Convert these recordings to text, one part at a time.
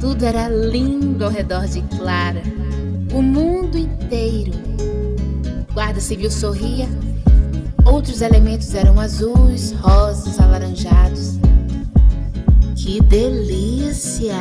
Tudo era lindo ao redor de Clara. O mundo inteiro. Guarda civil sorria. Outros elementos eram azuis, rosas, alaranjados. Que delícia!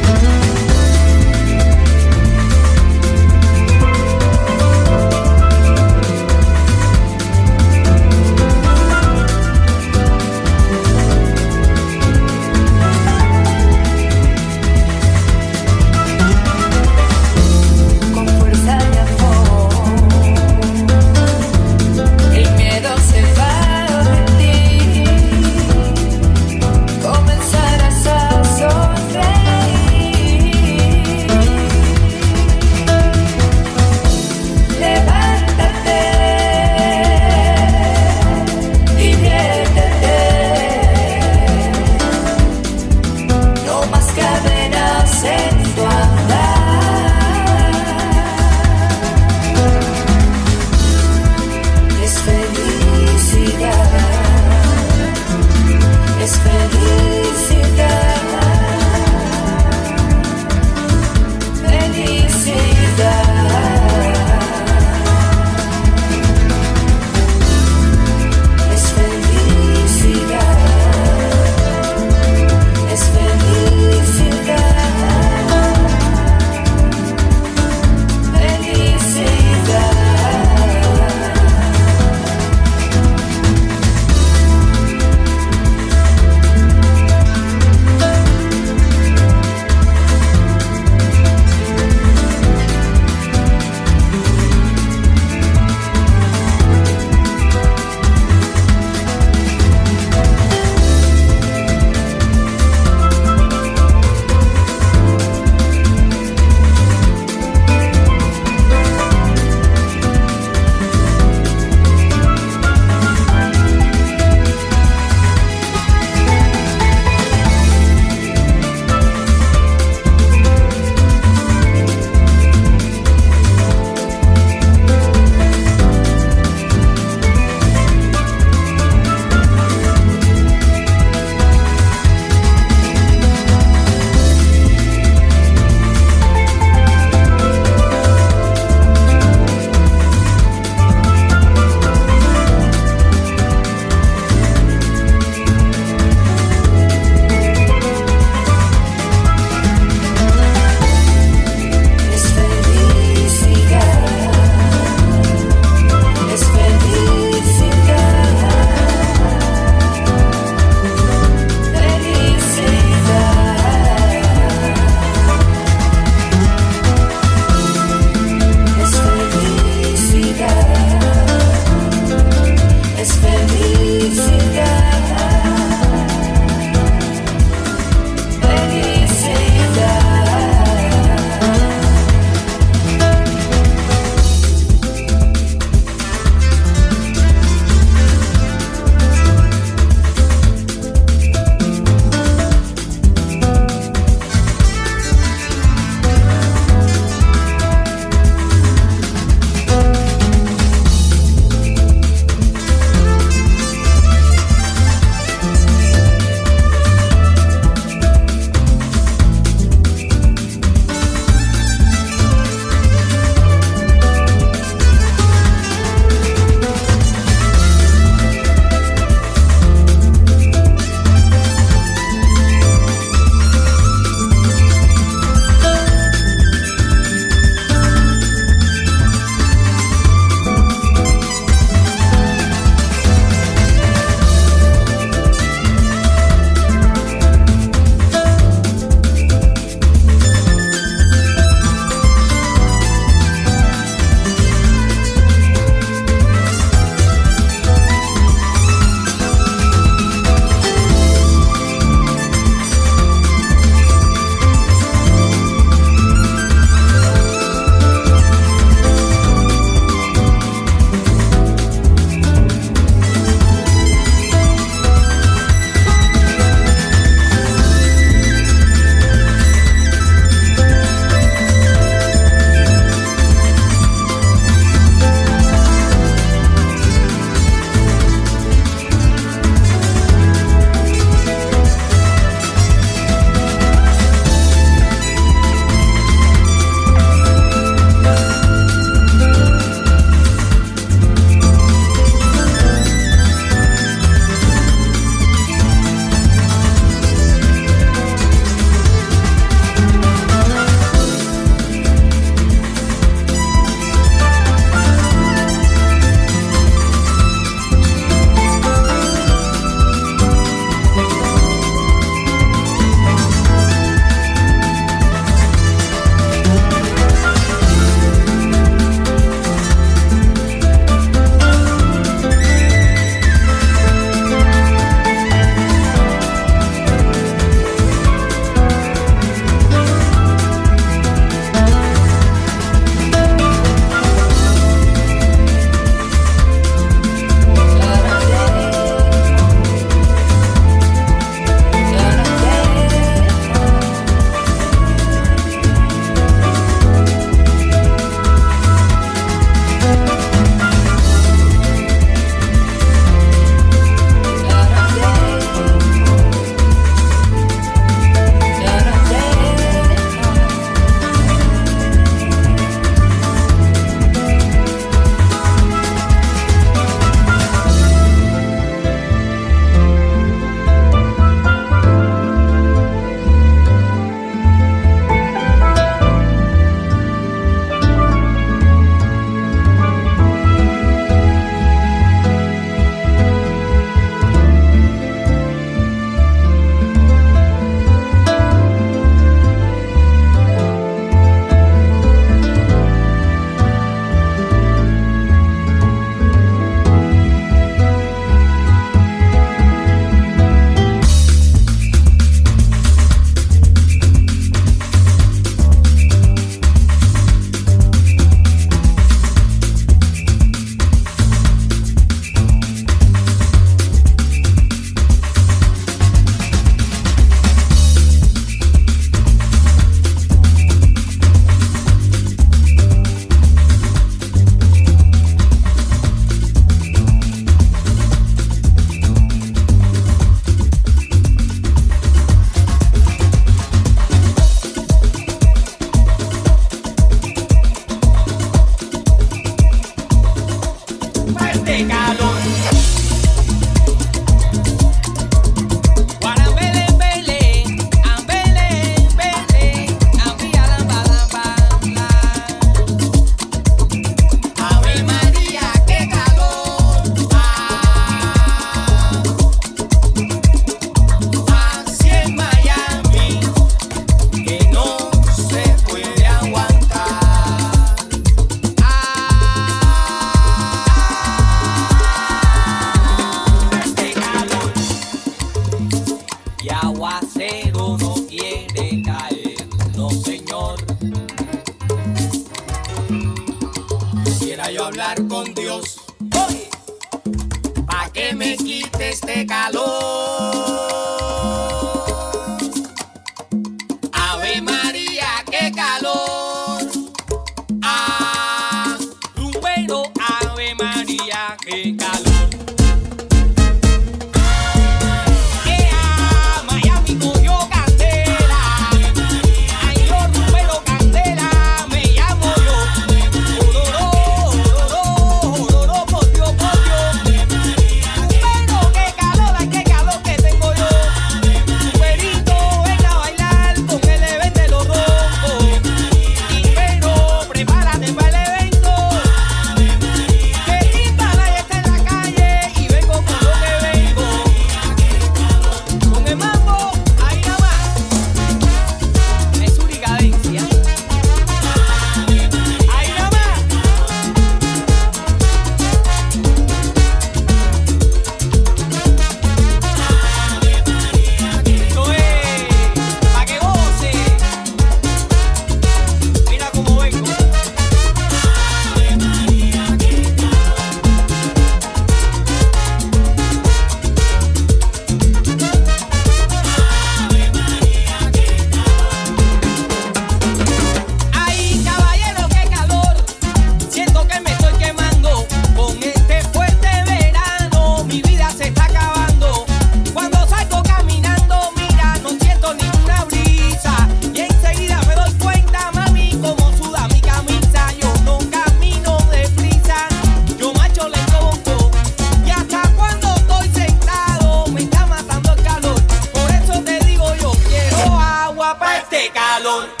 Calor.